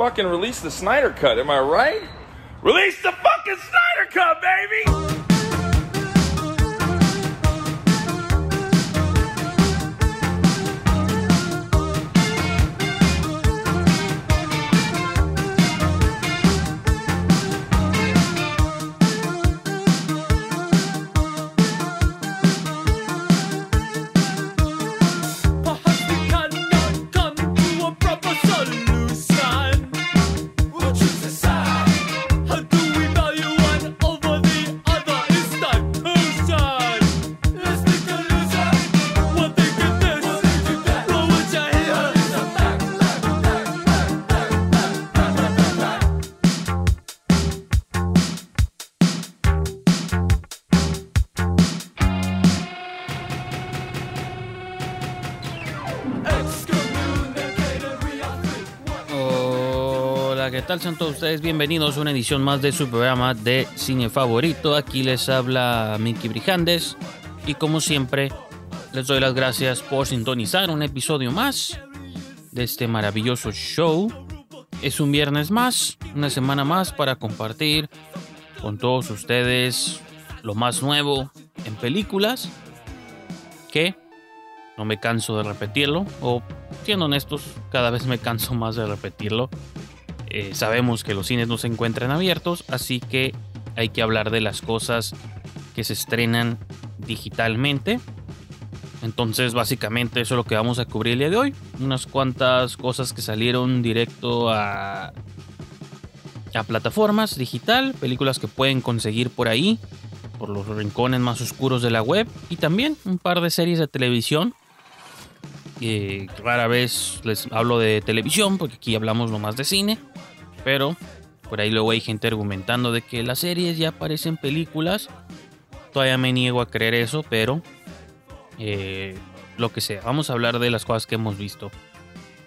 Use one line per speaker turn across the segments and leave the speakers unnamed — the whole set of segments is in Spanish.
fucking release the Snyder Cut, am I right? Release the fucking Snyder Cut, baby!
Tal? Sean todos ustedes bienvenidos a una edición más de su programa de cine favorito. Aquí les habla Mickey Brijandes y como siempre les doy las gracias por sintonizar un episodio más de este maravilloso show. Es un viernes más, una semana más para compartir con todos ustedes lo más nuevo en películas que no me canso de repetirlo, o siendo honestos, cada vez me canso más de repetirlo. Eh, sabemos que los cines no se encuentran abiertos, así que hay que hablar de las cosas que se estrenan digitalmente. Entonces, básicamente, eso es lo que vamos a cubrir el día de hoy. Unas cuantas cosas que salieron directo a, a plataformas digital, películas que pueden conseguir por ahí, por los rincones más oscuros de la web, y también un par de series de televisión eh, rara vez les hablo de televisión porque aquí hablamos nomás de cine, pero por ahí luego hay gente argumentando de que las series ya parecen películas. Todavía me niego a creer eso, pero eh, lo que sea, vamos a hablar de las cosas que hemos visto.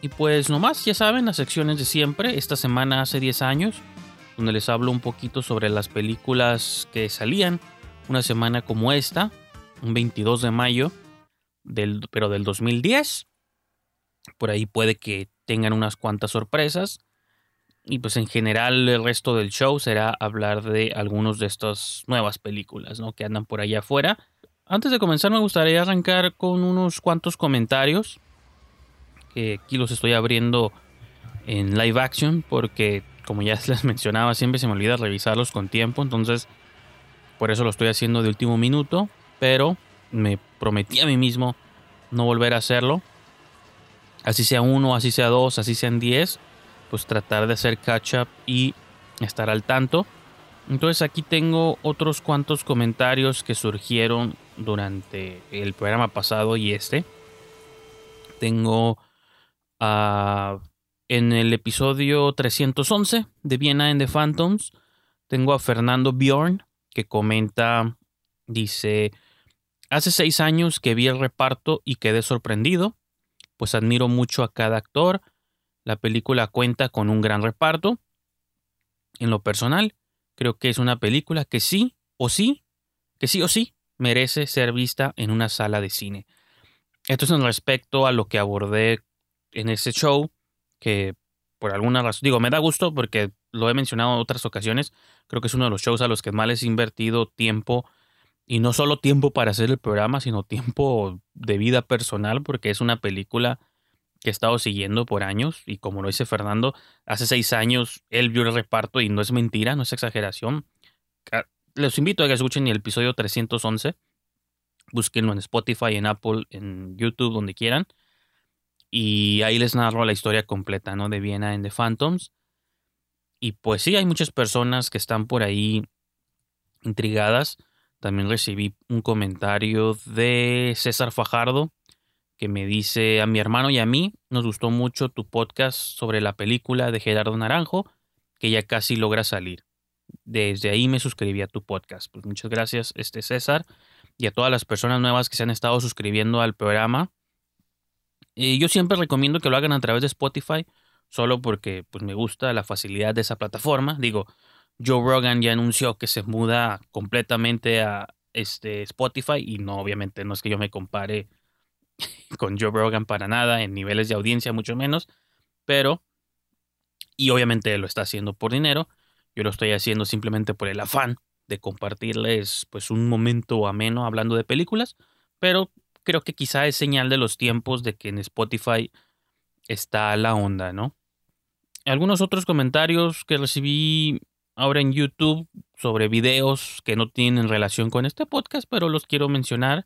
Y pues nomás, ya saben, las secciones de siempre, esta semana hace 10 años, donde les hablo un poquito sobre las películas que salían una semana como esta, un 22 de mayo del, pero del 2010. Por ahí puede que tengan unas cuantas sorpresas. Y pues en general el resto del show será hablar de algunos de estas nuevas películas ¿no? que andan por allá afuera. Antes de comenzar me gustaría arrancar con unos cuantos comentarios. Que aquí los estoy abriendo en live action porque como ya les mencionaba siempre se me olvida revisarlos con tiempo. Entonces por eso lo estoy haciendo de último minuto. Pero me prometí a mí mismo no volver a hacerlo. Así sea uno, así sea dos, así sean diez. Pues tratar de hacer catch up y estar al tanto. Entonces aquí tengo otros cuantos comentarios que surgieron durante el programa pasado y este. Tengo ah, en el episodio 311 de Viena en The Phantoms. Tengo a Fernando Bjorn que comenta, dice, Hace seis años que vi el reparto y quedé sorprendido, pues admiro mucho a cada actor. La película cuenta con un gran reparto. En lo personal, creo que es una película que sí o sí, que sí o sí, merece ser vista en una sala de cine. Esto es en respecto a lo que abordé en ese show, que por alguna razón, digo, me da gusto porque lo he mencionado en otras ocasiones, creo que es uno de los shows a los que más les he invertido tiempo y no solo tiempo para hacer el programa, sino tiempo de vida personal, porque es una película que he estado siguiendo por años. Y como lo dice Fernando, hace seis años él vio el reparto y no es mentira, no es exageración. Les invito a que escuchen el episodio 311. Búsquenlo en Spotify, en Apple, en YouTube, donde quieran. Y ahí les narro la historia completa, ¿no? De Viena en The Phantoms. Y pues sí, hay muchas personas que están por ahí intrigadas. También recibí un comentario de César Fajardo que me dice a mi hermano y a mí nos gustó mucho tu podcast sobre la película de Gerardo Naranjo que ya casi logra salir. Desde ahí me suscribí a tu podcast. Pues muchas gracias, este César, y a todas las personas nuevas que se han estado suscribiendo al programa. Y yo siempre recomiendo que lo hagan a través de Spotify, solo porque pues, me gusta la facilidad de esa plataforma. Digo, Joe Rogan ya anunció que se muda completamente a este Spotify y no, obviamente no es que yo me compare con Joe Rogan para nada, en niveles de audiencia mucho menos, pero Y obviamente lo está haciendo por dinero. Yo lo estoy haciendo simplemente por el afán de compartirles pues un momento ameno hablando de películas, pero creo que quizá es señal de los tiempos de que en Spotify está la onda, ¿no? Algunos otros comentarios que recibí ahora en YouTube sobre videos que no tienen relación con este podcast, pero los quiero mencionar.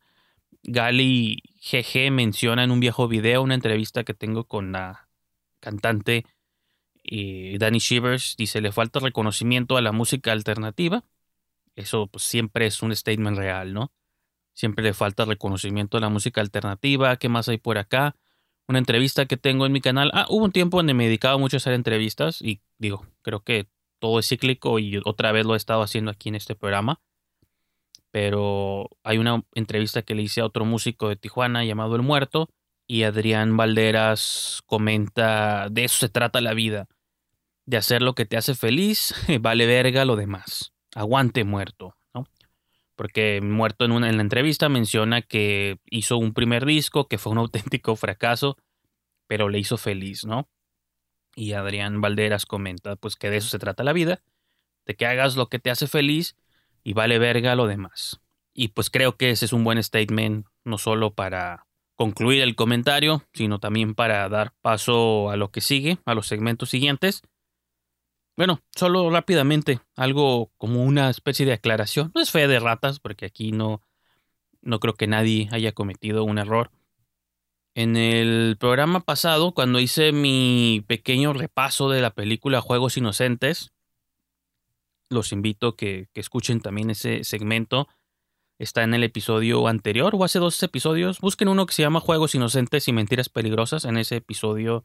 Gali GG menciona en un viejo video una entrevista que tengo con la cantante eh, Danny Shivers. Dice, le falta reconocimiento a la música alternativa. Eso pues, siempre es un statement real, ¿no? Siempre le falta reconocimiento a la música alternativa. ¿Qué más hay por acá? Una entrevista que tengo en mi canal. Ah, hubo un tiempo donde me dedicaba mucho a hacer entrevistas y digo, creo que todo es cíclico y otra vez lo he estado haciendo aquí en este programa. Pero hay una entrevista que le hice a otro músico de Tijuana llamado El Muerto y Adrián Valderas comenta, de eso se trata la vida, de hacer lo que te hace feliz, vale verga lo demás, aguante muerto, ¿no? Porque Muerto en, una, en la entrevista menciona que hizo un primer disco que fue un auténtico fracaso, pero le hizo feliz, ¿no? Y Adrián Valderas comenta, pues que de eso se trata la vida, de que hagas lo que te hace feliz y vale verga lo demás. Y pues creo que ese es un buen statement, no solo para concluir el comentario, sino también para dar paso a lo que sigue, a los segmentos siguientes. Bueno, solo rápidamente, algo como una especie de aclaración. No es fe de ratas, porque aquí no, no creo que nadie haya cometido un error. En el programa pasado, cuando hice mi pequeño repaso de la película Juegos Inocentes, los invito a que, que escuchen también ese segmento. Está en el episodio anterior o hace dos episodios. Busquen uno que se llama Juegos Inocentes y Mentiras Peligrosas. En ese episodio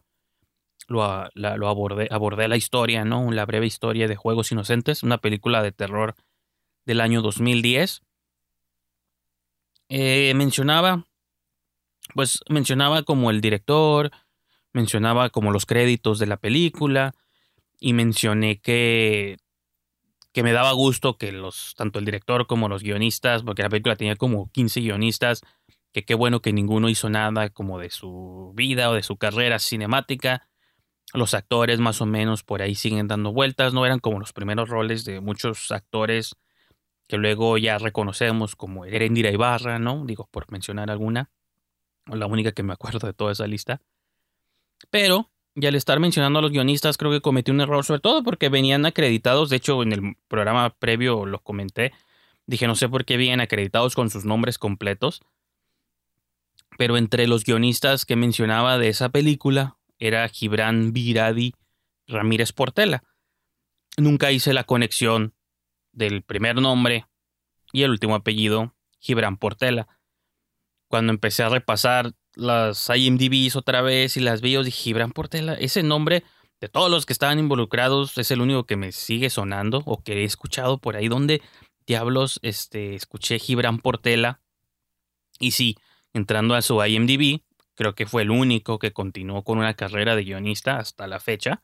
lo, lo abordé, abordé la historia, ¿no? La breve historia de Juegos Inocentes, una película de terror del año 2010. Eh, mencionaba pues mencionaba como el director, mencionaba como los créditos de la película y mencioné que que me daba gusto que los tanto el director como los guionistas, porque la película tenía como 15 guionistas, que qué bueno que ninguno hizo nada como de su vida o de su carrera cinemática. Los actores más o menos por ahí siguen dando vueltas, no eran como los primeros roles de muchos actores que luego ya reconocemos como Erendira Ibarra, ¿no? Digo, por mencionar alguna la única que me acuerdo de toda esa lista. Pero, y al estar mencionando a los guionistas, creo que cometí un error, sobre todo porque venían acreditados. De hecho, en el programa previo lo comenté. Dije, no sé por qué vienen acreditados con sus nombres completos. Pero entre los guionistas que mencionaba de esa película era Gibran Viradi Ramírez Portela. Nunca hice la conexión del primer nombre y el último apellido, Gibran Portela cuando empecé a repasar las IMDb's otra vez y las videos, dije, Gibran Portela, ese nombre de todos los que estaban involucrados es el único que me sigue sonando o que he escuchado por ahí donde diablos este, escuché Gibran Portela. Y sí, entrando a su IMDb, creo que fue el único que continuó con una carrera de guionista hasta la fecha.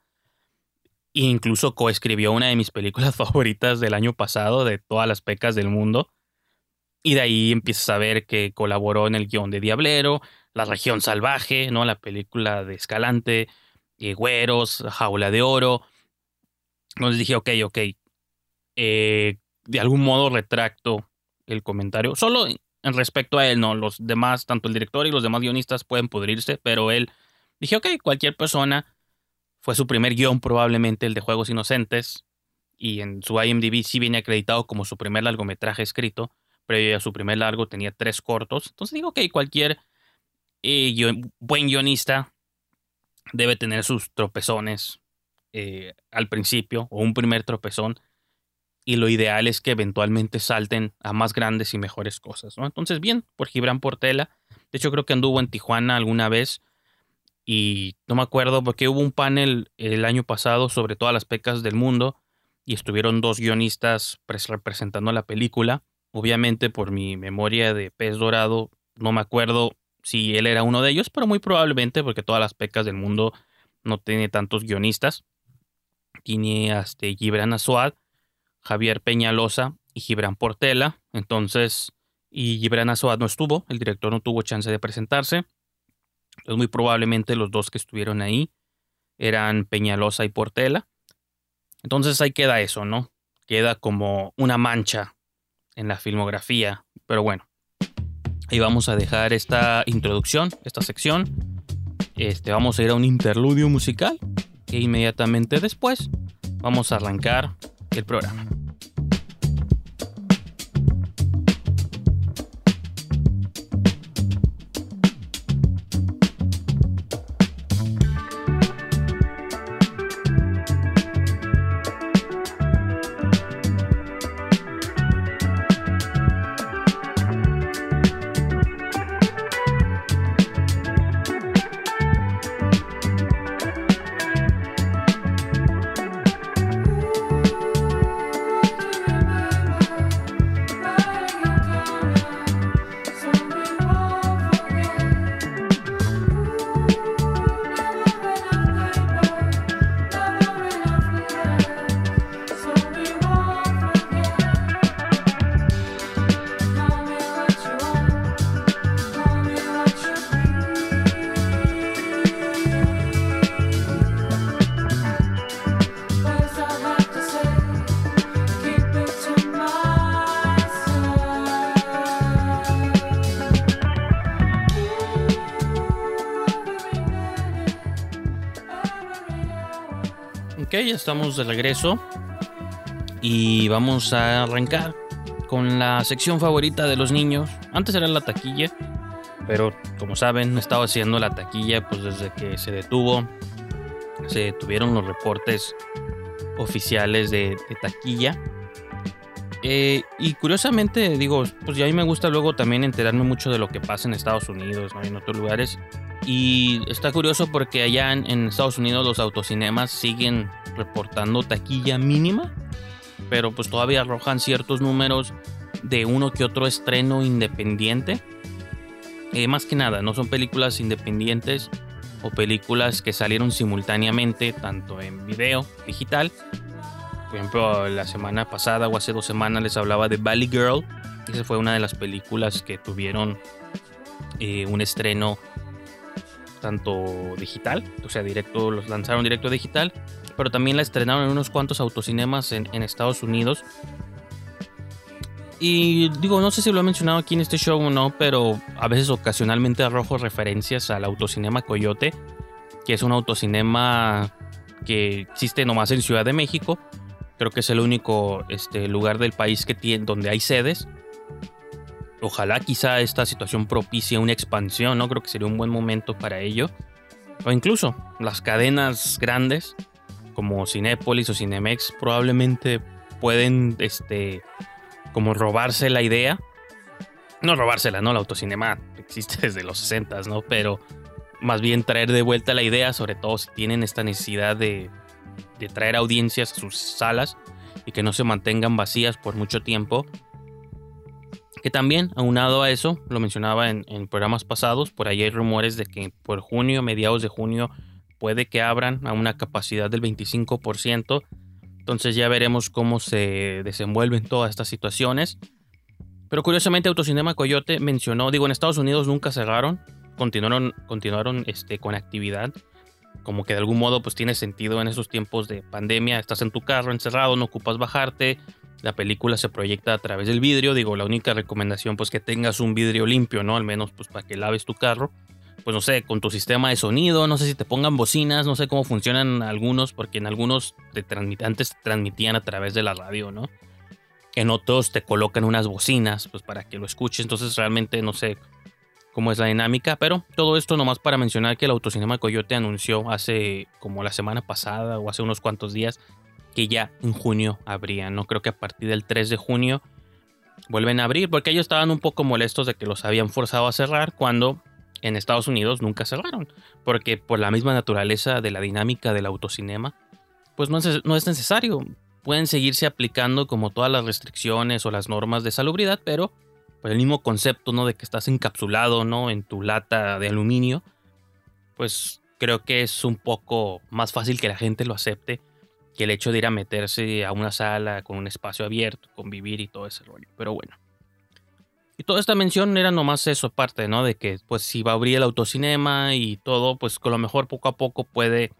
E incluso coescribió una de mis películas favoritas del año pasado, de todas las pecas del mundo, y de ahí empiezas a ver que colaboró en el guion de Diablero, La región salvaje, ¿no? La película de Escalante, eh, Güeros, Jaula de Oro. Entonces dije, ok, ok. Eh, de algún modo retracto el comentario. Solo en respecto a él, no. Los demás, tanto el director y los demás guionistas pueden pudrirse, pero él. Dije, ok, cualquier persona. Fue su primer guion, probablemente el de Juegos Inocentes. Y en su IMDb sí viene acreditado como su primer largometraje escrito previo a su primer largo tenía tres cortos. Entonces digo que cualquier eh, buen guionista debe tener sus tropezones eh, al principio o un primer tropezón. Y lo ideal es que eventualmente salten a más grandes y mejores cosas. Entonces, bien, por Gibran Portela. De hecho, creo que anduvo en Tijuana alguna vez. Y no me acuerdo porque hubo un panel el año pasado sobre todas las pecas del mundo. Y estuvieron dos guionistas representando la película. Obviamente por mi memoria de pez dorado no me acuerdo si él era uno de ellos, pero muy probablemente porque todas las pecas del mundo no tiene tantos guionistas. Tiene hasta Gibran Azuad, Javier Peñalosa y Gibran Portela. Entonces, y Gibran Azuad no estuvo, el director no tuvo chance de presentarse. Entonces, muy probablemente los dos que estuvieron ahí eran Peñalosa y Portela. Entonces ahí queda eso, ¿no? Queda como una mancha en la filmografía. Pero bueno, ahí vamos a dejar esta introducción, esta sección. Este, vamos a ir a un interludio musical e inmediatamente después vamos a arrancar el programa. Ya estamos de regreso y vamos a arrancar con la sección favorita de los niños. Antes era la taquilla, pero como saben, he estado haciendo la taquilla pues desde que se detuvo, se detuvieron los reportes oficiales de, taquilla. Eh, y curiosamente, digo, pues ya a mí me gusta luego también enterarme mucho de lo que pasa en Estados Unidos, ¿no? en otros lugares. Y está curioso porque allá en, en Estados Unidos los autocinemas siguen reportando taquilla mínima, pero pues todavía arrojan ciertos números de uno que otro estreno independiente. Eh, más que nada, no son películas independientes o películas que salieron simultáneamente, tanto en video digital. Por ejemplo, la semana pasada o hace dos semanas les hablaba de Valley Girl. Esa fue una de las películas que tuvieron eh, un estreno tanto digital, o sea, directo, los lanzaron directo digital, pero también la estrenaron en unos cuantos autocinemas en, en Estados Unidos. Y digo, no sé si lo he mencionado aquí en este show o no, pero a veces ocasionalmente arrojo referencias al autocinema Coyote, que es un autocinema que existe nomás en Ciudad de México. Creo que es el único este, lugar del país que tiene, donde hay sedes. Ojalá quizá esta situación propicie una expansión, ¿no? Creo que sería un buen momento para ello. O incluso las cadenas grandes como Cinépolis o Cinemex probablemente pueden este como robarse la idea. No robársela, ¿no? El autocinema existe desde los 60, ¿no? Pero más bien traer de vuelta la idea, sobre todo si tienen esta necesidad de, de traer audiencias a sus salas y que no se mantengan vacías por mucho tiempo. Que también, aunado a eso, lo mencionaba en, programas pasados, por ahí hay rumores de que por junio, mediados de junio, puede que abran a una capacidad del 25%. Entonces ya veremos cómo se desenvuelven todas estas situaciones. Pero curiosamente Autocinema Coyote mencionó, digo, en Estados Unidos nunca cerraron, continuaron, continuaron este, con actividad. Como que de algún modo pues tiene sentido en esos tiempos de pandemia, estás en tu carro encerrado, no ocupas bajarte, la película se proyecta a través del vidrio, digo, la única recomendación pues que tengas un vidrio limpio, ¿no? Al menos pues para que laves tu carro. Pues no sé, con tu sistema de sonido, no sé si te pongan bocinas, no sé cómo funcionan algunos, porque en algunos te transmitían a través de la radio, ¿no? En otros te colocan unas bocinas, pues para que lo escuches, entonces realmente no sé cómo es la dinámica, pero todo esto nomás para mencionar que el Autocinema Coyote anunció hace como la semana pasada o hace unos cuantos días que ya en junio abrían, ¿no? Creo que a partir del 3 de junio vuelven a abrir, porque ellos estaban un poco molestos de que los habían forzado a cerrar cuando en Estados Unidos nunca cerraron, porque por la misma naturaleza de la dinámica del autocinema, pues no es, necesario. Pueden seguirse aplicando como todas las restricciones o las normas de salubridad, pero por el mismo concepto, ¿no? De que estás encapsulado, ¿no? En tu lata de aluminio, pues creo que es un poco más fácil que la gente lo acepte que el hecho de ir a meterse a una sala con un espacio abierto, convivir y todo ese rollo. Pero bueno. Y toda esta mención era nomás eso, parte, ¿no? De que pues si va a abrir el autocinema y todo, pues con lo mejor poco a poco puede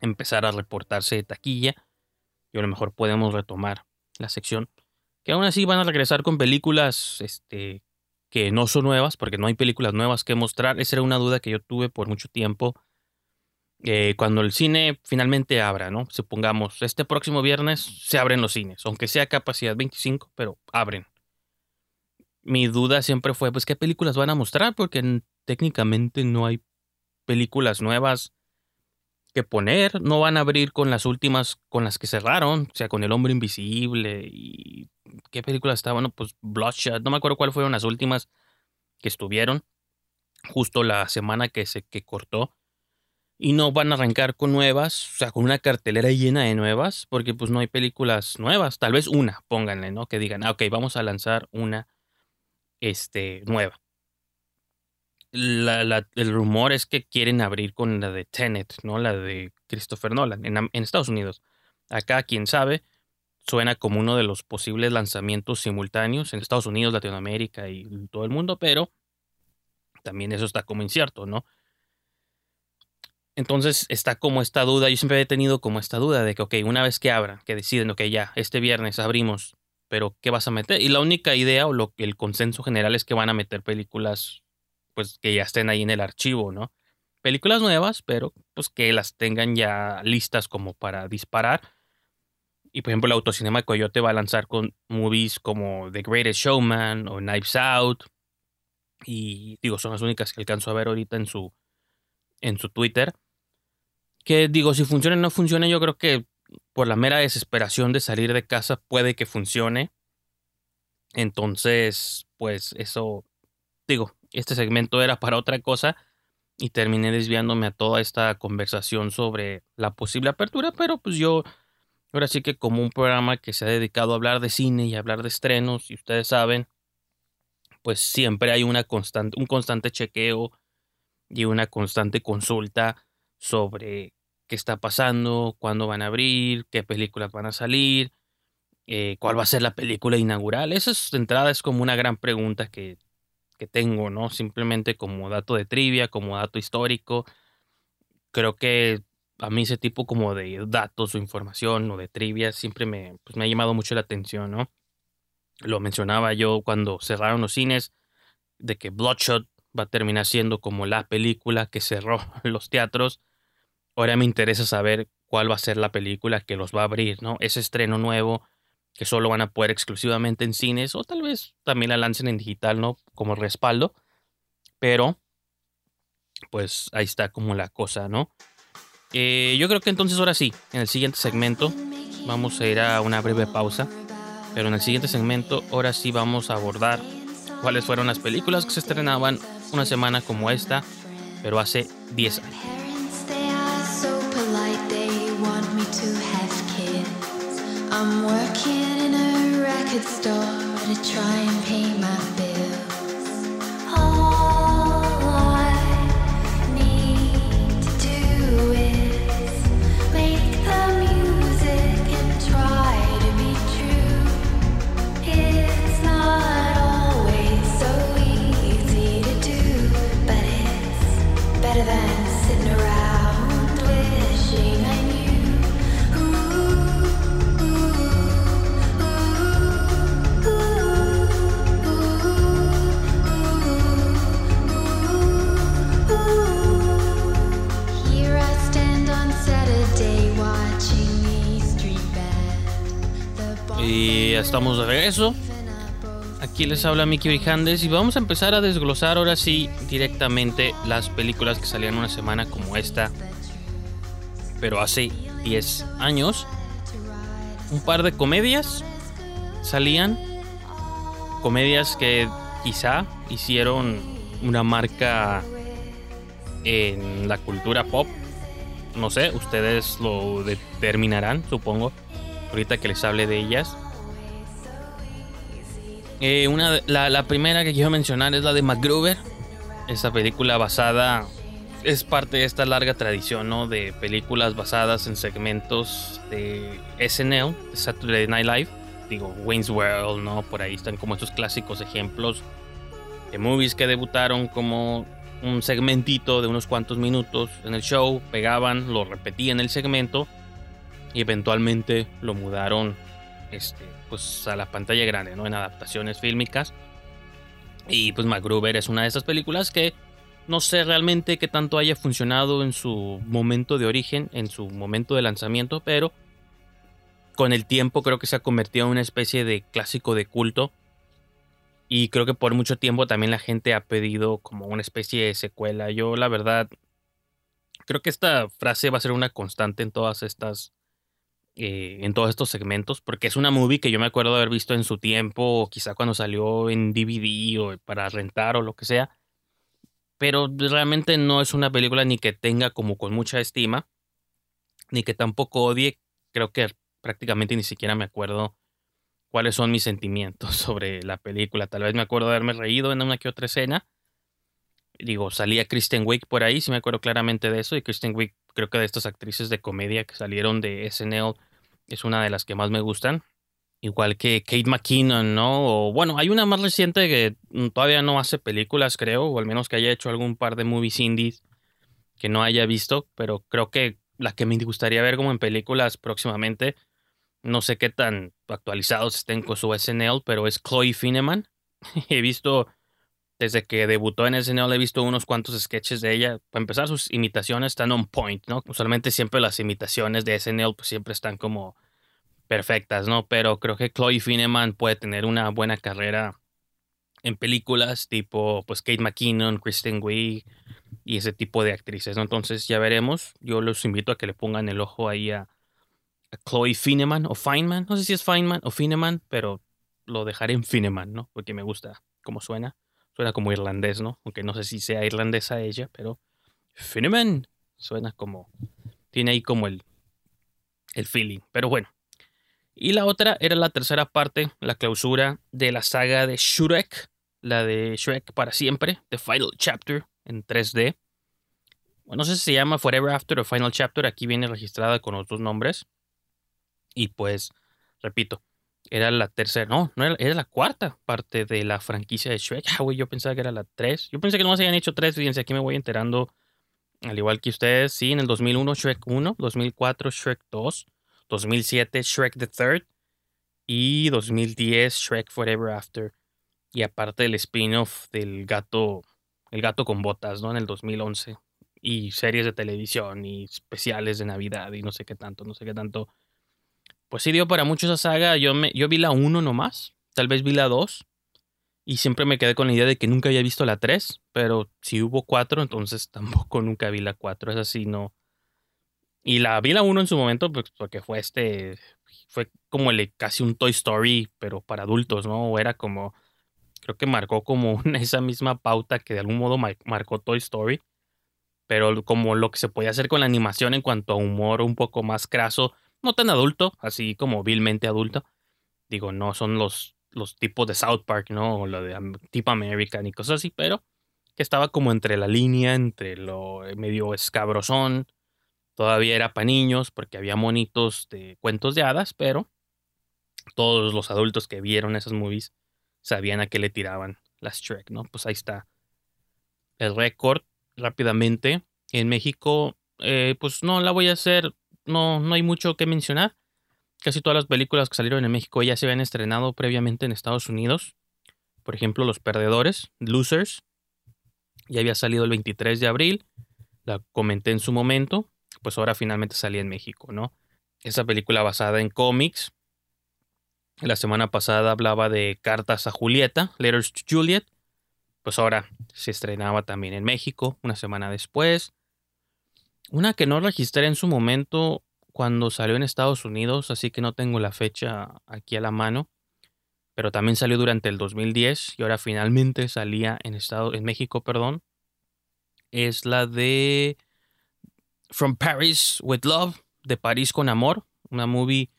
empezar a reportarse de taquilla y a lo mejor podemos retomar la sección. Que aún así van a regresar con películas este, que no son nuevas, porque no hay películas nuevas que mostrar. Esa era una duda que yo tuve por mucho tiempo. Eh, cuando el cine finalmente abra, ¿no? Supongamos, este próximo viernes se abren los cines, aunque sea capacidad 25, pero abren. Mi duda siempre fue, pues, ¿qué películas van a mostrar? Porque técnicamente no hay películas nuevas que poner. No van a abrir con las últimas, con las que cerraron, o sea, con El Hombre Invisible y... ¿Qué películas estaban? pues Bloodshot, no me acuerdo cuáles fueron las últimas que estuvieron, justo la semana que se que cortó. Y no van a arrancar con nuevas, o sea, con una cartelera llena de nuevas, porque pues no hay películas nuevas. Tal vez una, pónganle, ¿no? Que digan, ah, ok, vamos a lanzar una este, nueva. El rumor es que quieren abrir con la de Tenet, ¿no? La de Christopher Nolan en, en, Estados Unidos. Acá, quién sabe, suena como uno de los posibles lanzamientos simultáneos en Estados Unidos, Latinoamérica y todo el mundo, pero también eso está como incierto, ¿no? Entonces está como esta duda, yo siempre he tenido como esta duda de que, ok, una vez que abran, que deciden, ok, ya, este viernes abrimos, pero ¿qué vas a meter? Y la única idea o lo, el consenso general es que van a meter películas pues que ya estén ahí en el archivo, ¿no? Películas nuevas, pero pues que las tengan ya listas como para disparar. Y por ejemplo, el Autocinema Coyote va a lanzar con movies como The Greatest Showman o Knives Out. Y digo, son las únicas que alcanzo a ver ahorita en su, en su Twitter. Que digo, si funciona o no funciona, yo creo que por la mera desesperación de salir de casa puede que funcione. Entonces, pues eso, digo, este segmento era para otra cosa y terminé desviándome a toda esta conversación sobre la posible apertura, pero pues yo ahora sí que como un programa que se ha dedicado a hablar de cine y hablar de estrenos, y ustedes saben, pues siempre hay una constante, un constante chequeo y una constante consulta sobre qué está pasando, cuándo van a abrir, qué películas van a salir, eh, cuál va a ser la película inaugural. Esa es, entrada es como una gran pregunta que que tengo, ¿no? Simplemente como dato de trivia, como dato histórico. Creo que a mí ese tipo como de datos o información o de trivia siempre me, pues me ha llamado mucho la atención, ¿no? Lo mencionaba yo cuando cerraron los cines, de que Bloodshot va a terminar siendo como la película que cerró los teatros. Ahora me interesa saber cuál va a ser la película que los va a abrir, ¿no? Ese estreno nuevo, que solo van a poder exclusivamente en cines o tal vez también la lancen en digital, ¿no? Como respaldo. Pero, pues ahí está como la cosa, ¿no? Eh, yo creo que entonces ahora sí, en el siguiente segmento vamos a ir a una breve pausa. Pero en el siguiente segmento, ahora sí vamos a abordar cuáles fueron las películas que se estrenaban una semana como esta, pero hace 10 años. I'm working in a record store to try and pay my bills. Y estamos de regreso. Aquí les habla Mickey Brijandes y vamos a empezar a desglosar ahora sí directamente las películas que salían una semana como esta, pero hace 10 años. Un par de comedias salían, comedias que quizá hicieron una marca en la cultura pop. No sé, ustedes lo determinarán, supongo, ahorita que les hable de ellas. Eh, una, la, la primera que quiero mencionar es la de MacGruber. Esta película basada es parte de esta larga tradición ¿no? de películas basadas en segmentos de SNL, Saturday Night Live. Digo, Wayne's World, ¿no? Por ahí están como estos clásicos ejemplos de movies que debutaron como un segmentito de unos cuantos minutos en el show, pegaban, lo repetían el segmento y eventualmente lo mudaron este, pues, a la pantalla grande, ¿no? En adaptaciones fílmicas. Y pues MacGruber es una de esas películas que no sé realmente qué tanto haya funcionado en su momento de origen, en su momento de lanzamiento, pero con el tiempo creo que se ha convertido en una especie de clásico de culto. Y creo que por mucho tiempo también la gente ha pedido como una especie de secuela. Yo la verdad creo que esta frase va a ser una constante en todas estas eh, en todos estos segmentos, porque es una movie que yo me acuerdo de haber visto en su tiempo, o quizá cuando salió en DVD o para rentar o lo que sea, pero realmente no es una película ni que tenga como con mucha estima, ni que tampoco odie, creo que prácticamente ni siquiera me acuerdo cuáles son mis sentimientos sobre la película, tal vez me acuerdo de haberme reído en una que otra escena, digo, salía Kristen Wiig por ahí, sí me acuerdo claramente de eso, y Kristen Wiig creo que de estas actrices de comedia que salieron de SNL es una de las que más me gustan. Igual que Kate McKinnon, ¿no? O, bueno, hay una más reciente que todavía no hace películas, creo, o al menos que haya hecho algún par de movies indies que no haya visto, pero creo que la que me gustaría ver como en películas próximamente, no sé qué tan actualizados estén con su SNL, pero es Chloe Fineman. He visto desde que debutó en SNL he visto unos cuantos sketches de ella. Para empezar, sus imitaciones están on point, ¿no? Usualmente siempre las imitaciones de SNL pues siempre están como perfectas, ¿no? Pero creo que Chloe Fineman puede tener una buena carrera en películas tipo pues Kate McKinnon, Kristen Wiig y ese tipo de actrices, ¿no? Entonces ya veremos. Yo los invito a que le pongan el ojo ahí a, a Chloe Fineman o Fineman. No sé si es Fineman o Fineman, pero lo dejaré en Fineman, ¿no? Porque me gusta cómo suena. Suena como irlandés, ¿no? Aunque no sé si sea irlandesa ella, pero. Fineman. Suena como. Tiene ahí como el. El feeling. Pero bueno. Y la otra era la tercera parte, la clausura de la saga de Shrek. La de Shrek para siempre. The Final Chapter en 3D. Bueno, no sé si se llama Forever After o Final Chapter. Aquí viene registrada con los dos nombres. Y pues, repito, era la tercera, no, no era, la cuarta parte de la franquicia de Shrek. Ah, güey, yo pensaba que era la tres. Yo pensé que no se habían hecho tres, fíjense, aquí me voy enterando, al igual que ustedes, sí, en el 2001 Shrek 1, 2004 Shrek 2, 2007 Shrek the Third y 2010 Shrek Forever After. Y aparte del spin-off del gato, el gato con botas, ¿no? En el 2011. Y series de televisión y especiales de Navidad y no sé qué tanto, no sé qué tanto pues sí dio para mucho esa saga. Yo, me, vi la 1 nomás, tal vez vi la 2. Y siempre me quedé con la idea de que nunca había visto la 3. Pero si hubo 4, entonces tampoco nunca vi la 4. Es así, no. Y la vi la 1 en su momento, pues, porque fue este. Fue como el, casi un Toy Story, pero para adultos, ¿no? Era como. Creo que marcó como esa misma pauta que de algún modo marcó Toy Story. Pero como lo que se podía hacer con la animación en cuanto a humor un poco más craso no tan adulto, así como vilmente adulto. Digo, no son los, los tipos de South Park, ¿no? O lo de tipo American y cosas así, pero que estaba como entre la línea, entre lo medio escabrosón. Todavía era para niños porque había monitos de cuentos de hadas, pero todos los adultos que vieron esas movies sabían a qué le tiraban las Shrek, ¿no? Pues ahí está el récord rápidamente. En México, eh, pues no la voy a hacer no, no hay mucho que mencionar. Casi todas las películas que salieron en México ya se habían estrenado previamente en Estados Unidos. Por ejemplo, Los Perdedores, Losers. Ya había salido el 23 de abril. La comenté en su momento. Pues ahora finalmente salía en México, ¿no? Esa película basada en cómics. La semana pasada hablaba de Cartas a Julieta, Letters to Juliet. Pues ahora se estrenaba también en México, una semana después. Una que no registré en su momento cuando salió en Estados Unidos, así que no tengo la fecha aquí a la mano. Pero también salió durante el 2010 y ahora finalmente salía en, Estado, en México, perdón. Es la de From Paris with Love, de París con Amor, una movie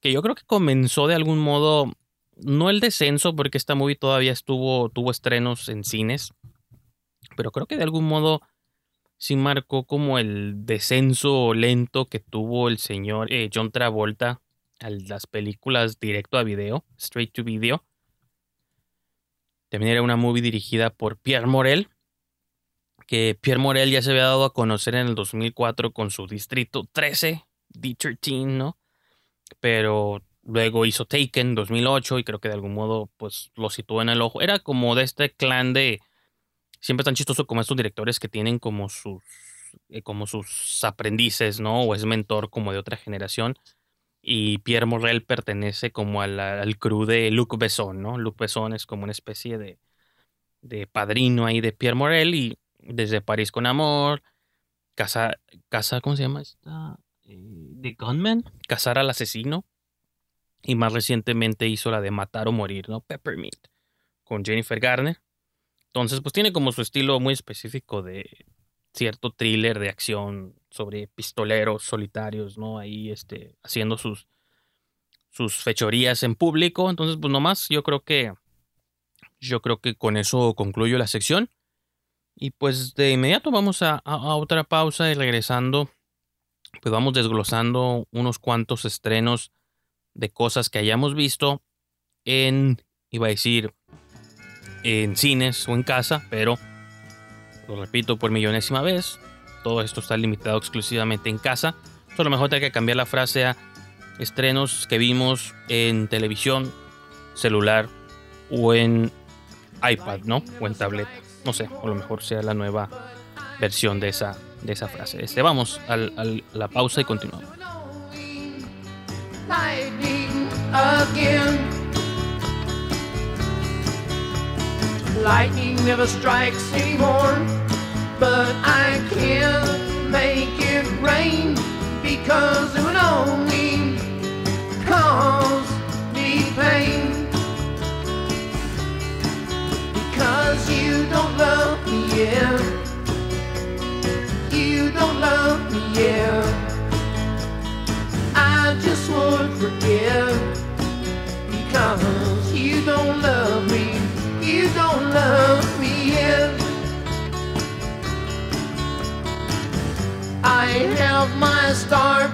que yo creo que comenzó de algún modo, no el descenso, porque esta movie todavía estuvo, tuvo estrenos en cines, pero creo que de algún modo sí marcó como el descenso lento que tuvo el señor eh, John Travolta a las películas directo a video, straight to video. También era una movie dirigida por Pierre Morel. que Pierre Morel ya se había dado a conocer en el 2004 con su distrito 13, D13, ¿no? Pero luego hizo Taken en 2008 y creo que de algún modo pues lo situó en el ojo. Era como de este clan de siempre tan chistoso como estos directores que tienen como sus eh, como sus aprendices, ¿no? O es mentor como de otra generación. Y Pierre Morel pertenece como al, al crew de Luc Besson, ¿no? Luc Besson es como una especie de, de padrino ahí de Pierre Morel y desde París con Amor, Casa, casa ¿cómo se llama esta? Eh, The Gunman, Cazar al asesino. Y más recientemente hizo la de Matar o Morir, ¿no? Peppermint, con Jennifer Garner. Entonces, pues tiene como su estilo muy específico de cierto thriller de acción sobre pistoleros solitarios, ¿no? Ahí este, haciendo sus, sus fechorías en público. Entonces, pues nomás yo creo que yo creo que con eso concluyo la sección. Y pues de inmediato vamos a, a, a otra pausa y regresando, pues vamos desglosando unos cuantos estrenos de cosas que hayamos visto en, iba a decir, en cines o en casa, pero lo repito por millonésima vez, todo esto está limitado exclusivamente en casa. Solo mejor hay que cambiar la frase a estrenos que vimos en televisión, celular o en iPad, ¿no? O en tableta. No sé, a lo mejor sea la nueva versión de esa, de esa frase. Este, vamos al, al, a la pausa y continuamos.
Lightning never strikes anymore, but I can't make it rain because it would only cause me pain. Because you don't love me, yeah. You don't love me, yeah. I just would forgive because you don't love me, you don't love me yet. I have my start,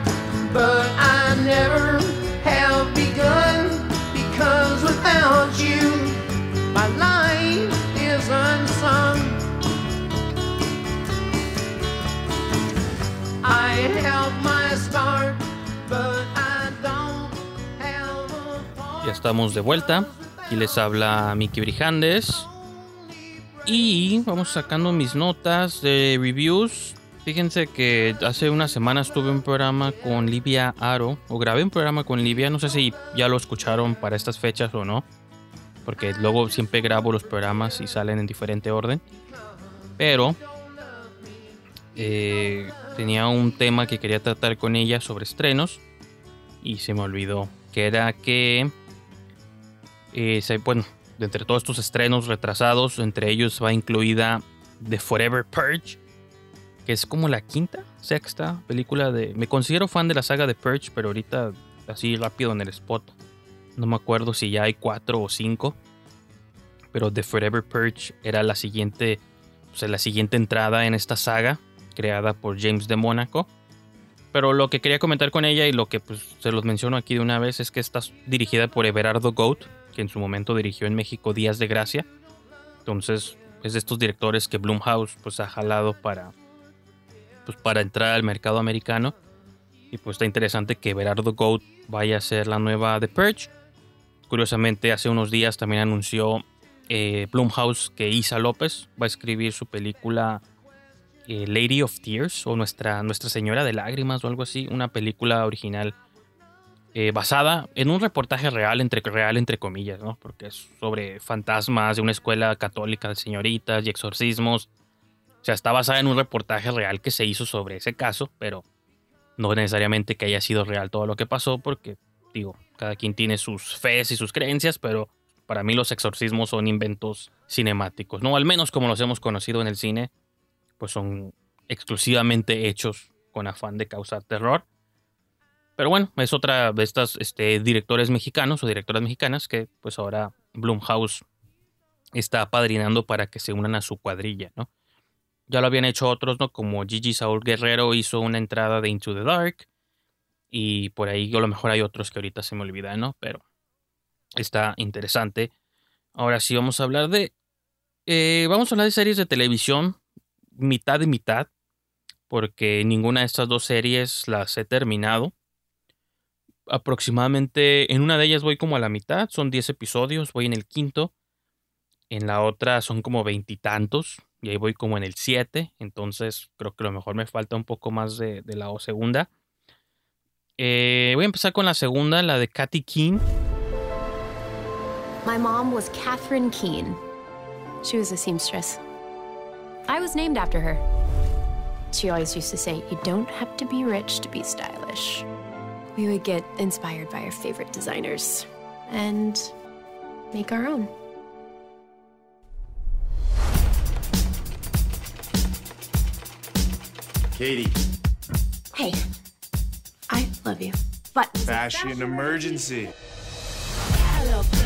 but I never have begun because without you, my life is unsung. I have my start. But I don't have a
Ya estamos de vuelta. Aquí les habla Miki Brijandes. Y vamos sacando mis notas de reviews. Fíjense que hace unas semanas tuve un programa con Livia Aro. O grabé un programa con Livia. No sé si ya lo escucharon para estas fechas o no. Porque luego siempre grabo los programas y salen en diferente orden. Pero eh, tenía un tema que quería tratar con ella sobre estrenos y se me olvidó que era que eh, bueno entre todos estos estrenos retrasados entre ellos va incluida The Forever Purge que es como la quinta sexta película de me considero fan de la saga de Purge pero ahorita así rápido en el spot no me acuerdo si ya hay cuatro o cinco pero The Forever Purge era la siguiente o sea, la siguiente entrada en esta saga creada por James de Mónaco. Pero lo que quería comentar con ella y lo que pues, se los menciono aquí de una vez es que está dirigida por Everardo Goat, que en su momento dirigió en México Días de Gracia. Entonces es de estos directores que Blumhouse pues, ha jalado para, pues, para entrar al mercado americano. Y pues está interesante que Everardo Goat vaya a ser la nueva The Purge. Curiosamente, hace unos días también anunció eh, Blumhouse que Isa López va a escribir su película eh, Lady of Tears o Nuestra, Nuestra Señora de Lágrimas o algo así, una película original eh, basada en un reportaje real, entre, real entre comillas, ¿no? porque es sobre fantasmas de una escuela católica de señoritas y exorcismos. O sea, está basada en un reportaje real que se hizo sobre ese caso, pero no necesariamente que haya sido real todo lo que pasó, porque, digo, cada quien tiene sus fees y sus creencias, pero para mí los exorcismos son inventos cinemáticos, ¿no? Al menos como los hemos conocido en el cine, pues son exclusivamente hechos con afán de causar terror. Pero bueno, es otra de estas este, directores mexicanos o directoras mexicanas que pues ahora Blumhouse está apadrinando para que se unan a su cuadrilla, ¿no? Ya lo habían hecho otros, ¿no? Como Gigi Saúl Guerrero hizo una entrada de Into the Dark. Y por ahí a lo mejor hay otros que ahorita se me olvidan, ¿no? Pero está interesante. Ahora sí vamos a hablar de... Eh, vamos a hablar de series de televisión mitad y mitad, porque ninguna de estas dos series las he terminado. Aproximadamente en una de ellas voy como a la mitad, son 10 episodios, voy en el quinto. En la otra son como veintitantos, y, ahí voy como en el 7, entonces creo que a lo mejor me falta un poco más de, de la segunda. Eh, voy a empezar con la segunda, la de Katy King.
My mom was Catherine Keene. She was a seamstress. I was named after her. She always used to say, You don't have to be rich to be stylish. We would get inspired by our favorite designers and make our own.
Katie,
Hey, I love you. But
fashion emergency.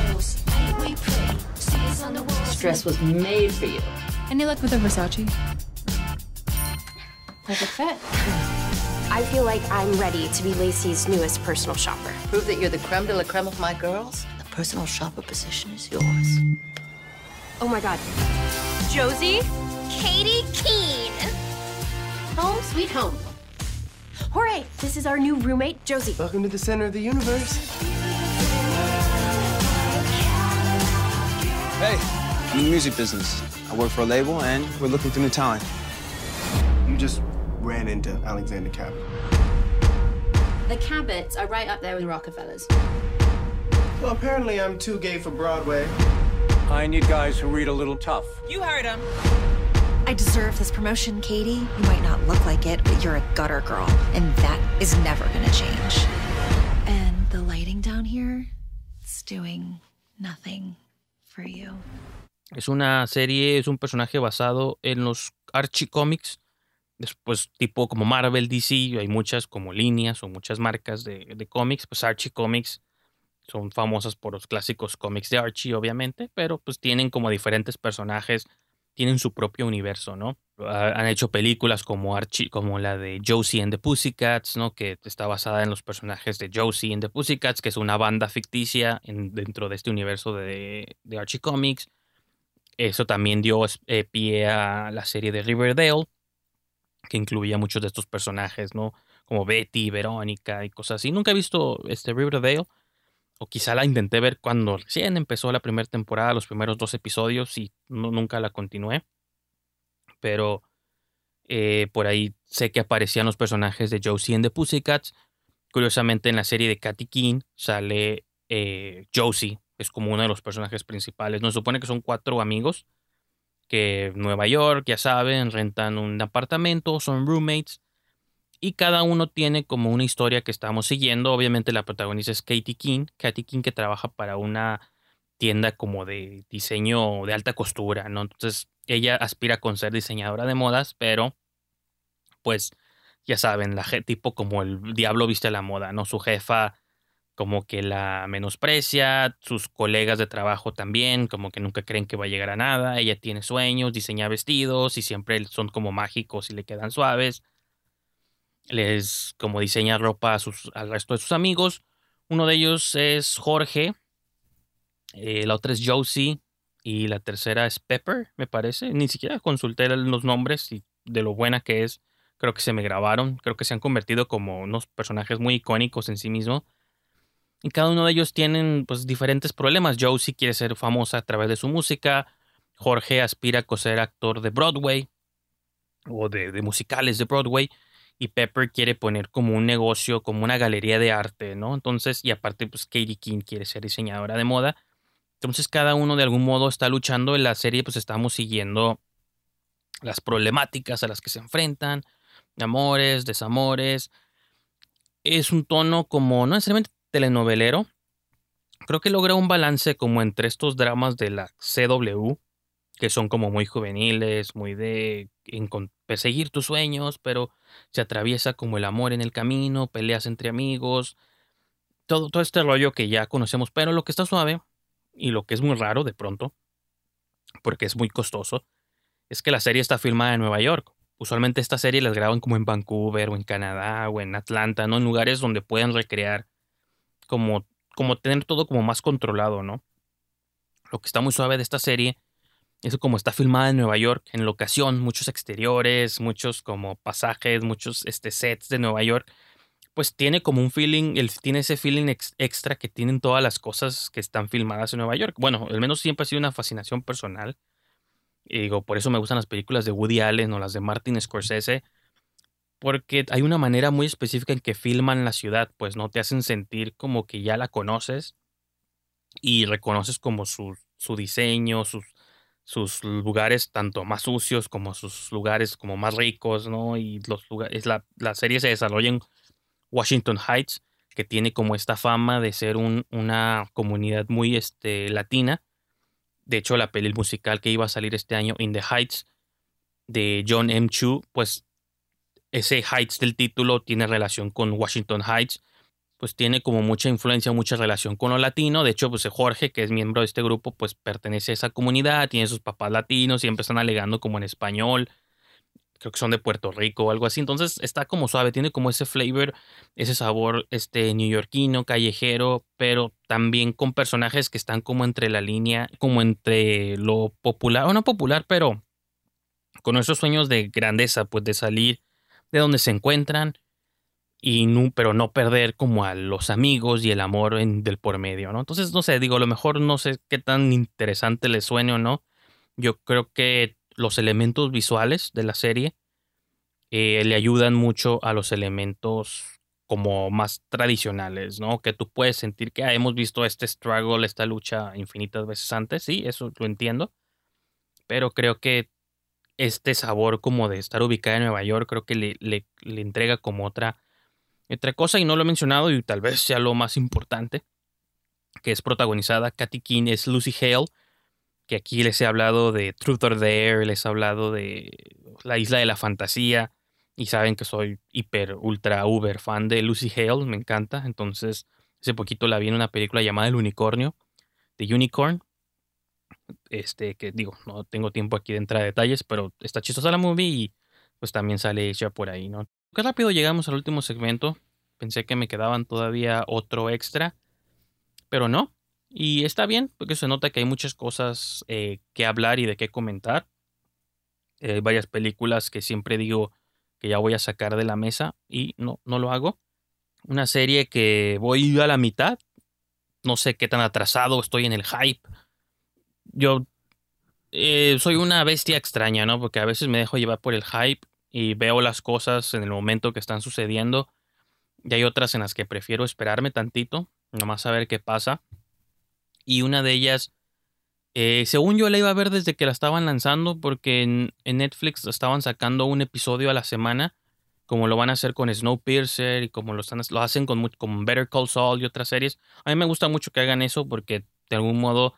This dress was made for you.
Any luck with a Versace?
perfect fit. I feel like I'm ready to be Lacey's newest personal shopper.
Prove that you're the creme de la creme of my girls. The personal shopper position is yours.
Oh my god.
Josie, Katie Keene.
Home sweet home. Hooray! This is our new roommate, Josie.
Welcome to the center of the universe.
Hey, I'm in the music business. I work for a label, and we're looking for new talent.
You just ran into Alexander Cabot.
The Cabots are right up there with the Rockefellers.
Well, apparently I'm too gay for Broadway.
I need guys who read a little tough.
You heard him.
I deserve this promotion, Katie. You might not look like it, but you're a gutter girl, and that is never gonna change. And the lighting down here, it's doing nothing for you.
Es una serie, es un personaje basado en los Archie Comics. Después, tipo como Marvel, DC, hay muchas como líneas o muchas marcas de, de cómics. Pues Archie Comics son famosas por los clásicos cómics de Archie, obviamente, pero pues tienen como diferentes personajes, tienen su propio universo, ¿no? Han hecho películas como Archie, como la de Josie and the Pussycats, ¿no? Que está basada en los personajes de Josie and the Pussycats, que es una banda ficticia en- dentro de este universo de, de Archie Comics. Eso también dio eh, pie a la serie de Riverdale, que incluía muchos de estos personajes, ¿no? Como Betty, Verónica y cosas así. Nunca he visto este Riverdale, o quizá la intenté ver cuando recién empezó la primera temporada, los primeros dos episodios, y no- nunca la continué. Pero eh, por ahí sé que aparecían los personajes de Josie and the Pussycats. Curiosamente, en la serie de Katy King sale eh, Josie, es como uno de los personajes principales. Nos supone que son cuatro amigos que Nueva York, ya saben, rentan un apartamento, son roommates y cada uno tiene como una historia que estamos siguiendo. Obviamente la protagonista es Katie King, Katie King que trabaja para una tienda como de diseño de alta costura, ¿no? Entonces ella aspira con ser diseñadora de modas, pero pues ya saben, la tipo como el diablo viste a la moda, ¿no? Su jefa como que la menosprecia, sus colegas de trabajo también, como que nunca creen que va a llegar a nada, ella tiene sueños, diseña vestidos y siempre son como mágicos y le quedan suaves. Les como diseña ropa a sus, al resto de sus amigos. Uno de ellos es Jorge, eh, la otra es Josie y la tercera es Pepper, me parece. Ni siquiera consulté los nombres y de lo buena que es, creo que se me grabaron, creo que se han convertido como unos personajes muy icónicos en sí mismos. Y cada uno de ellos tienen pues diferentes problemas. Josie quiere ser famosa a través de su música. Jorge aspira a ser actor de Broadway o de, de musicales de Broadway. Y Pepper quiere poner como un negocio, como una galería de arte, ¿no? Entonces, y aparte, pues Katie King quiere ser diseñadora de moda. Entonces, cada uno de algún modo está luchando. En la serie, pues estamos siguiendo las problemáticas a las que se enfrentan, amores, desamores. Es un tono como, no necesariamente telenovelero. Creo que logra un balance como entre estos dramas de la CW, que son como muy juveniles, muy de perseguir tus sueños, pero se atraviesa como el amor en el camino, peleas entre amigos, todo, todo este rollo que ya conocemos, pero lo que está suave y lo que es muy raro de pronto, porque es muy costoso, es que la serie está filmada en Nueva York. Usualmente esta serie las graban como en Vancouver o en Canadá o en Atlanta, ¿no? En lugares donde puedan recrear como, como tener todo como más controlado, ¿no? Lo que está muy suave de esta serie Eso como está filmada en Nueva York, en locación, muchos exteriores, muchos como pasajes, muchos este, sets de Nueva York, pues tiene como un feeling, el, tiene ese feeling ex- extra que tienen todas las cosas que están filmadas en Nueva York. Bueno, al menos siempre ha sido una fascinación personal. Y digo, por eso me gustan las películas de Woody Allen o las de Martin Scorsese, porque hay una manera muy específica en que filman la ciudad, pues no te hacen sentir como que ya la conoces y reconoces como su, diseño, sus, sus lugares tanto más sucios como sus lugares como más ricos, ¿no? Y los lugares, la, la serie se desarrolla en Washington Heights, que tiene como esta fama de ser un- una comunidad muy este, latina. De hecho, la peli musical que iba a salir este año, In the Heights, de John M. Chu, pues ese Heights del título tiene relación con Washington Heights, pues tiene como mucha influencia, mucha relación con lo latino. De hecho, pues Jorge, que es miembro de este grupo, pues pertenece a esa comunidad, tiene sus papás latinos, siempre están alegando como en español. Creo que son de Puerto Rico o algo así. Entonces está como suave, tiene como ese flavor, ese sabor este neoyorquino, callejero, pero también con personajes que están como entre la línea, como entre lo popular, o no popular, pero con esos sueños de grandeza, pues de salir de donde se encuentran y no, pero no perder como a los amigos y el amor en, del por medio, ¿no? Entonces, no sé, digo, a lo mejor no sé qué tan interesante les suene o no. Yo creo que los elementos visuales de la serie eh, le ayudan mucho a los elementos como más tradicionales, ¿no? Que tú puedes sentir que ah, hemos visto este struggle, esta lucha infinitas veces antes, sí, eso lo entiendo, pero creo que este sabor como de estar ubicada en Nueva York, creo que le, le, le entrega como otra, otra cosa y no lo he mencionado y tal vez sea lo más importante, que es protagonizada, Katy King es Lucy Hale, que aquí les he hablado de Truth or Dare, les he hablado de La Isla de la Fantasía y saben que soy hiper, ultra, uber fan de Lucy Hale, me encanta, entonces hace poquito la vi en una película llamada El Unicornio, de Unicorn, este, que digo, no tengo tiempo aquí de entrar a detalles, pero está chistosa la movie y pues también sale ella por ahí, ¿no? Qué rápido llegamos al último segmento. Pensé que me quedaban todavía otro extra, pero no. Y está bien, porque se nota que hay muchas cosas eh, que hablar y de qué comentar. Eh, hay varias películas que siempre digo que ya voy a sacar de la mesa y no, no lo hago. Una serie que voy a la mitad. No sé qué tan atrasado estoy en el hype yo eh, soy una bestia extraña, ¿no? Porque a veces me dejo llevar por el hype y veo las cosas en el momento que están sucediendo. Y hay otras en las que prefiero esperarme tantito, nomás a ver qué pasa. Y una de ellas, eh, según yo la iba a ver desde que la estaban lanzando, porque en, en Netflix estaban sacando un episodio a la semana, como lo van a hacer con Snowpiercer y como lo, están, lo hacen con, con Better Call Saul y otras series. A mí me gusta mucho que hagan eso porque de algún modo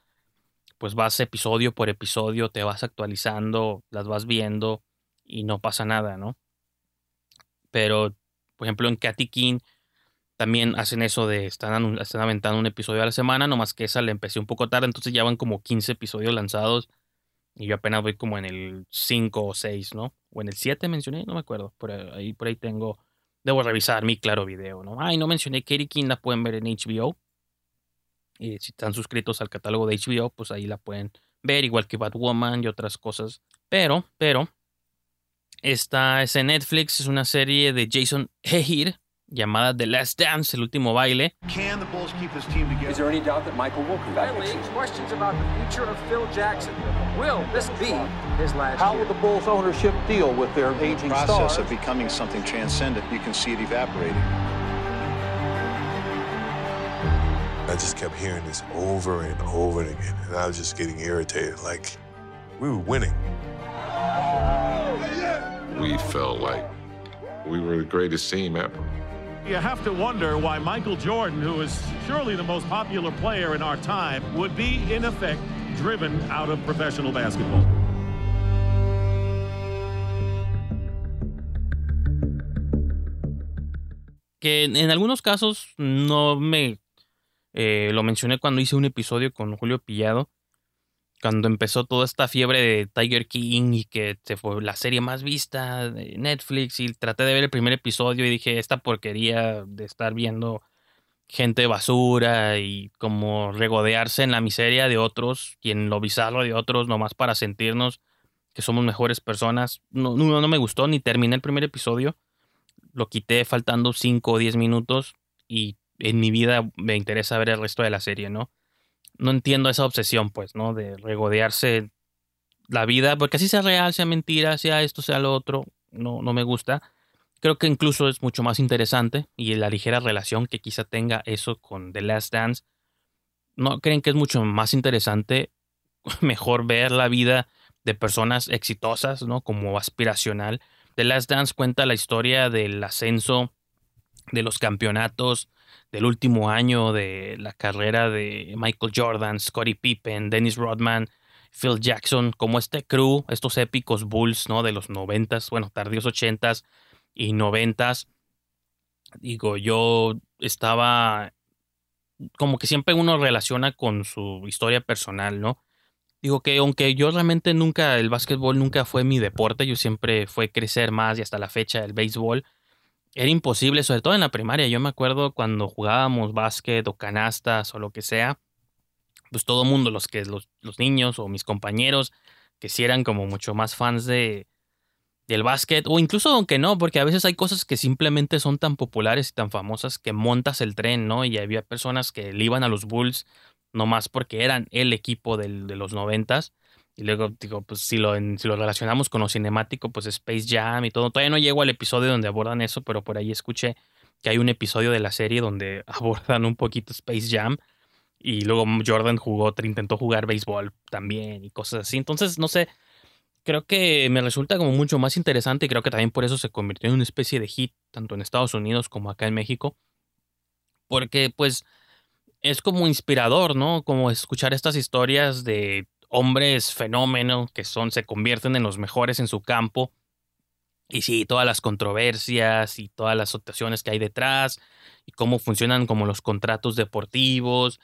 pues vas episodio por episodio, te vas actualizando, las vas viendo y no pasa nada, ¿no? Pero, por ejemplo, en Katy King también hacen eso de están, están aventando un episodio a la semana, nomás que esa le empecé un poco tarde, entonces ya van como 15 episodios lanzados y yo apenas voy como en el 5 o 6, ¿no? O en el 7 mencioné, no me acuerdo, por ahí, por ahí tengo, debo revisar mi claro video, ¿no? Ay, no mencioné Katy King, la pueden ver en HBO. Y si están suscritos al catálogo de HBO, pues ahí la pueden ver, igual que Batwoman y otras cosas. Pero, pero, esta es en Netflix, es una serie de Jason Hehir llamada The Last Dance, el último baile.
Can the Bulls keep this team together?
Is there any doubt that Michael will come back
Finally, questions about the future of Phil Jackson. Will this be his last
How
year?
will the Bulls ownership deal with their aging
process
stars?
of becoming something transcendent, you can see it evaporating.
I just kept hearing this over and over again, and I was just getting irritated. Like, we were winning.
We felt like we were the greatest team ever.
You have to wonder why Michael Jordan, who is surely the most popular player in our time, would be, in effect, driven out of professional basketball.
que en, en algunos casos no me eh, lo mencioné cuando hice un episodio con Julio Pillado, cuando empezó toda esta fiebre de Tiger King y que se fue la serie más vista de Netflix y traté de ver el primer episodio y dije esta porquería de estar viendo gente basura y como regodearse en la miseria de otros y en lo bizarro de otros, nomás para sentirnos que somos mejores personas. No, no, no me gustó, ni terminé el primer episodio. Lo quité faltando 5 o 10 minutos y en mi vida me interesa ver el resto de la serie, ¿no? No entiendo esa obsesión, pues, ¿no? De regodearse la vida, porque así sea real, sea mentira, sea esto, sea lo otro, no, no me gusta. Creo que incluso es mucho más interesante y la ligera relación que quizá tenga eso con The Last Dance. ¿No creen que es mucho más interesante, mejor ver la vida de personas exitosas, ¿no? Como aspiracional. The Last Dance cuenta la historia del ascenso, de los campeonatos, del último año de la carrera de Michael Jordan, Scottie Pippen, Dennis Rodman, Phil Jackson, como este crew, estos épicos Bulls, ¿no? De los noventas, bueno, tardíos ochentas y noventas. Digo, yo estaba como que siempre uno relaciona con su historia personal, ¿no? Digo que aunque yo realmente nunca, el básquetbol nunca fue mi deporte, yo siempre fue crecer más y hasta la fecha el béisbol, era imposible, sobre todo en la primaria. Yo me acuerdo cuando jugábamos básquet o canastas o lo que sea, pues todo mundo, los que los, los niños o mis compañeros, que sí eran como mucho más fans de, del básquet, o incluso aunque no, porque a veces hay cosas que simplemente son tan populares y tan famosas que montas el tren, ¿no? Y había personas que le iban a los Bulls nomás porque eran el equipo del, de los noventas. Y luego digo, pues si lo, si lo relacionamos con lo cinemático, pues Space Jam y todo. Todavía no llego al episodio donde abordan eso, pero por ahí escuché que hay un episodio de la serie donde abordan un poquito Space Jam. Y luego Jordan jugó, intentó jugar béisbol también y cosas así. Entonces, no sé, creo que me resulta como mucho más interesante y creo que también por eso se convirtió en una especie de hit, tanto en Estados Unidos como acá en México. Porque pues es como inspirador, ¿no? Como escuchar estas historias de hombres fenómeno que son, se convierten en los mejores en su campo. Y sí, todas las controversias y todas las situaciones que hay detrás y cómo funcionan como los contratos deportivos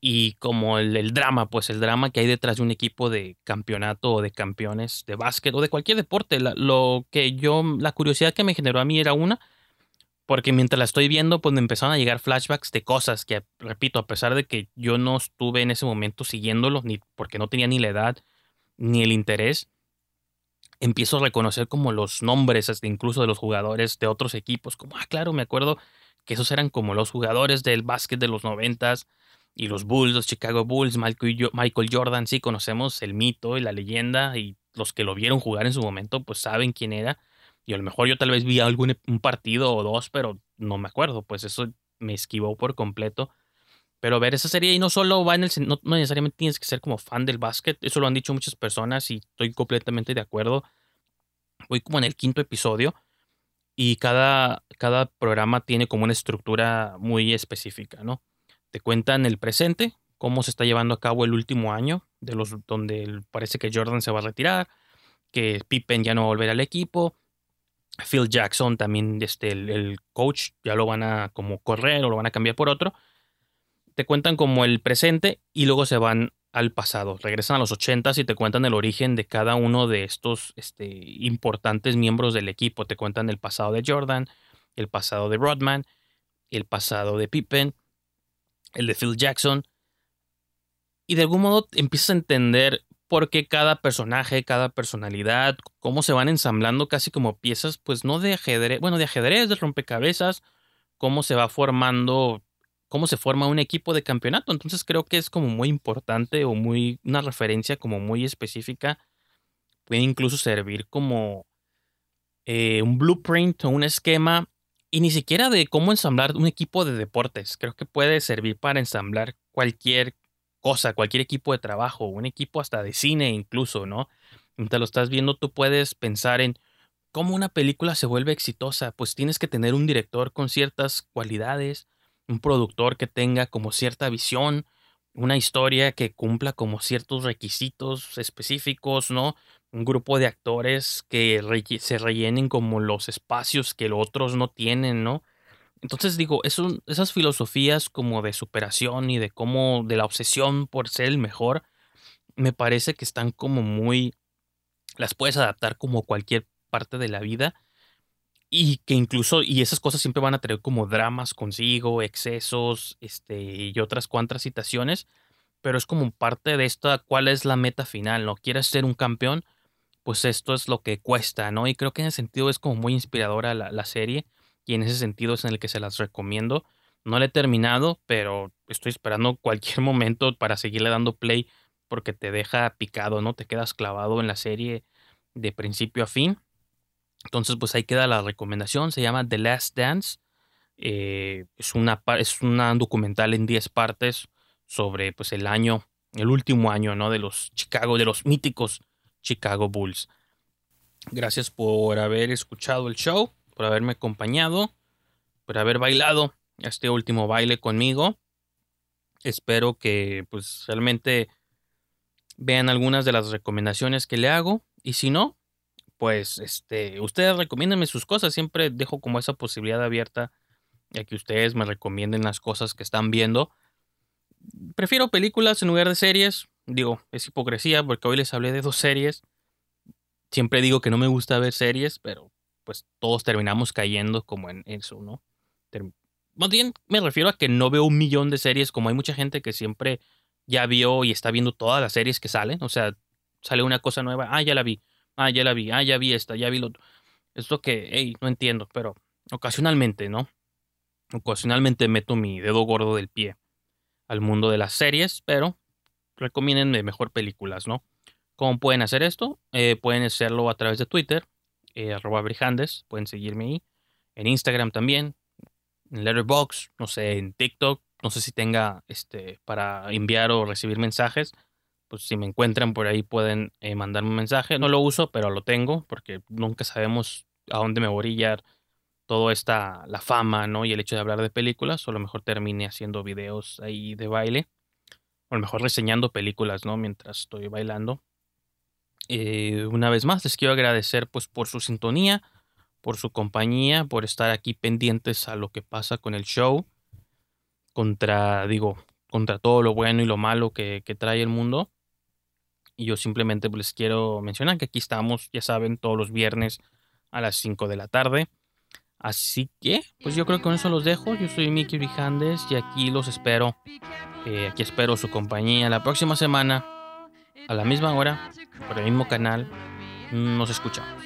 y como el, drama, pues el drama que hay detrás de un equipo de campeonato o de campeones de básquet o de cualquier deporte. Lo que yo, la curiosidad que me generó a mí era una, porque mientras la estoy viendo, pues me empezaron a llegar flashbacks de cosas que, repito, a pesar de que yo no estuve en ese momento siguiéndolo, ni porque no tenía ni la edad ni el interés, empiezo a reconocer como los nombres, hasta incluso de los jugadores de otros equipos, como, ah, claro, me acuerdo que esos eran como los jugadores del básquet de los noventas, y los Bulls, los Chicago Bulls, Michael Jordan, sí conocemos el mito y la leyenda y los que lo vieron jugar en su momento pues saben quién era. Y a lo mejor yo tal vez vi algún un partido o dos, pero no me acuerdo, pues eso me esquivó por completo. Pero ver esa serie y no solo va en el no, no necesariamente tienes que ser como fan del básquet, eso lo han dicho muchas personas y estoy completamente de acuerdo. Voy como en el quinto episodio y cada, cada programa tiene como una estructura muy específica, ¿no? te cuentan el presente, cómo se está llevando a cabo el último año, de los donde parece que Jordan se va a retirar, que Pippen ya no va a volver al equipo, Phil Jackson también, este, el, coach, ya lo van a como correr o lo van a cambiar por otro. Te cuentan como el presente y luego se van al pasado. Regresan a los ochentas y te cuentan el origen de cada uno de estos este, importantes miembros del equipo. Te cuentan el pasado de Jordan, el pasado de Rodman, el pasado de Pippen el de Phil Jackson. Y de algún modo empiezas a entender por qué cada personaje, cada personalidad, cómo se van ensamblando casi como piezas, pues no de ajedrez, bueno, de ajedrez, de rompecabezas, cómo se va formando, cómo se forma un equipo de campeonato. Entonces creo que es como muy importante o muy, una referencia como muy específica. Puede incluso servir como eh, un blueprint o un esquema y ni siquiera de cómo ensamblar un equipo de deportes. Creo que puede servir para ensamblar cualquier cosa, cualquier equipo de trabajo, un equipo hasta de cine incluso, ¿no? Mientras lo estás viendo, tú puedes pensar en cómo una película se vuelve exitosa. Pues tienes que tener un director con ciertas cualidades, un productor que tenga como cierta visión, una historia que cumpla como ciertos requisitos específicos, ¿no? un grupo de actores que se rellenen como los espacios que los otros no tienen, ¿no? Entonces digo, esas filosofías como de superación y de cómo, de la obsesión por ser el mejor, me parece que están como muy, las puedes adaptar como cualquier parte de la vida. y que incluso, y esas cosas siempre van a traer como dramas consigo, excesos, este, y otras cuantas citaciones, pero es como parte de esta, cuál es la meta final, ¿no? ¿Quieres ser un campeón? Pues esto es lo que cuesta, ¿no? Y creo que en ese sentido es como muy inspiradora la, la serie, y en ese sentido es en el que se las recomiendo. No la he terminado, pero estoy esperando cualquier momento para seguirle dando play, porque te deja picado, ¿no? Te quedas clavado en la serie de principio a fin. Entonces, pues ahí queda la recomendación. Se llama The Last Dance. Eh, es, una, es una documental en 10 partes sobre pues, el año, el último año ¿no? de los Chicago, de los míticos Chicago Bulls. Gracias por haber escuchado el show, por haberme acompañado, por haber bailado este último baile conmigo. Espero que pues realmente vean algunas de las recomendaciones que le hago. Y si no, pues este, ustedes recomiéndenme sus cosas. Siempre dejo como esa posibilidad abierta a que ustedes me recomienden las cosas que están viendo. Prefiero películas en lugar de series. Digo, es hipocresía porque hoy les hablé de dos series. Siempre digo que no me gusta ver series, pero pues todos terminamos cayendo como en eso, ¿no? Más bien me refiero a que no veo un millón de series como hay mucha gente que siempre ya vio y está viendo todas las series que salen. O sea, sale una cosa nueva, ah, ya la vi Ah, ya la vi. Ah, ya vi esta, ya vi lo otro. Esto que, hey, no entiendo, pero ocasionalmente, ¿no? Ocasionalmente meto mi dedo gordo del pie al mundo de las series, pero recomiéndenme mejor películas, ¿no? ¿Cómo pueden hacer esto? Eh, pueden hacerlo a través de Twitter, eh, arroba brijandes, pueden seguirme ahí. En Instagram también, en Letterboxd, no sé, en TikTok, no sé si tenga este para enviar o recibir mensajes pues si me encuentran por ahí pueden eh, mandarme un mensaje. No lo uso, pero lo tengo porque nunca sabemos a dónde me voy a todo esta, la fama, ¿no? Y el hecho de hablar de películas, o a lo mejor termine haciendo videos ahí de baile, o a lo mejor reseñando películas, ¿no? Mientras estoy bailando. Eh, una vez más, les quiero agradecer pues por su sintonía, por su compañía, por estar aquí pendientes a lo que pasa con el show. Contra, digo, contra todo lo bueno y lo malo que, que trae el mundo. Y yo simplemente les quiero mencionar que aquí estamos, ya saben, todos los viernes a las 5 de la tarde. Así que, pues yo creo que con eso los dejo. Yo soy Mickey Vijandes y aquí los espero. Eh, aquí espero su compañía la próxima semana, a la misma hora, por el mismo canal. Nos escuchamos.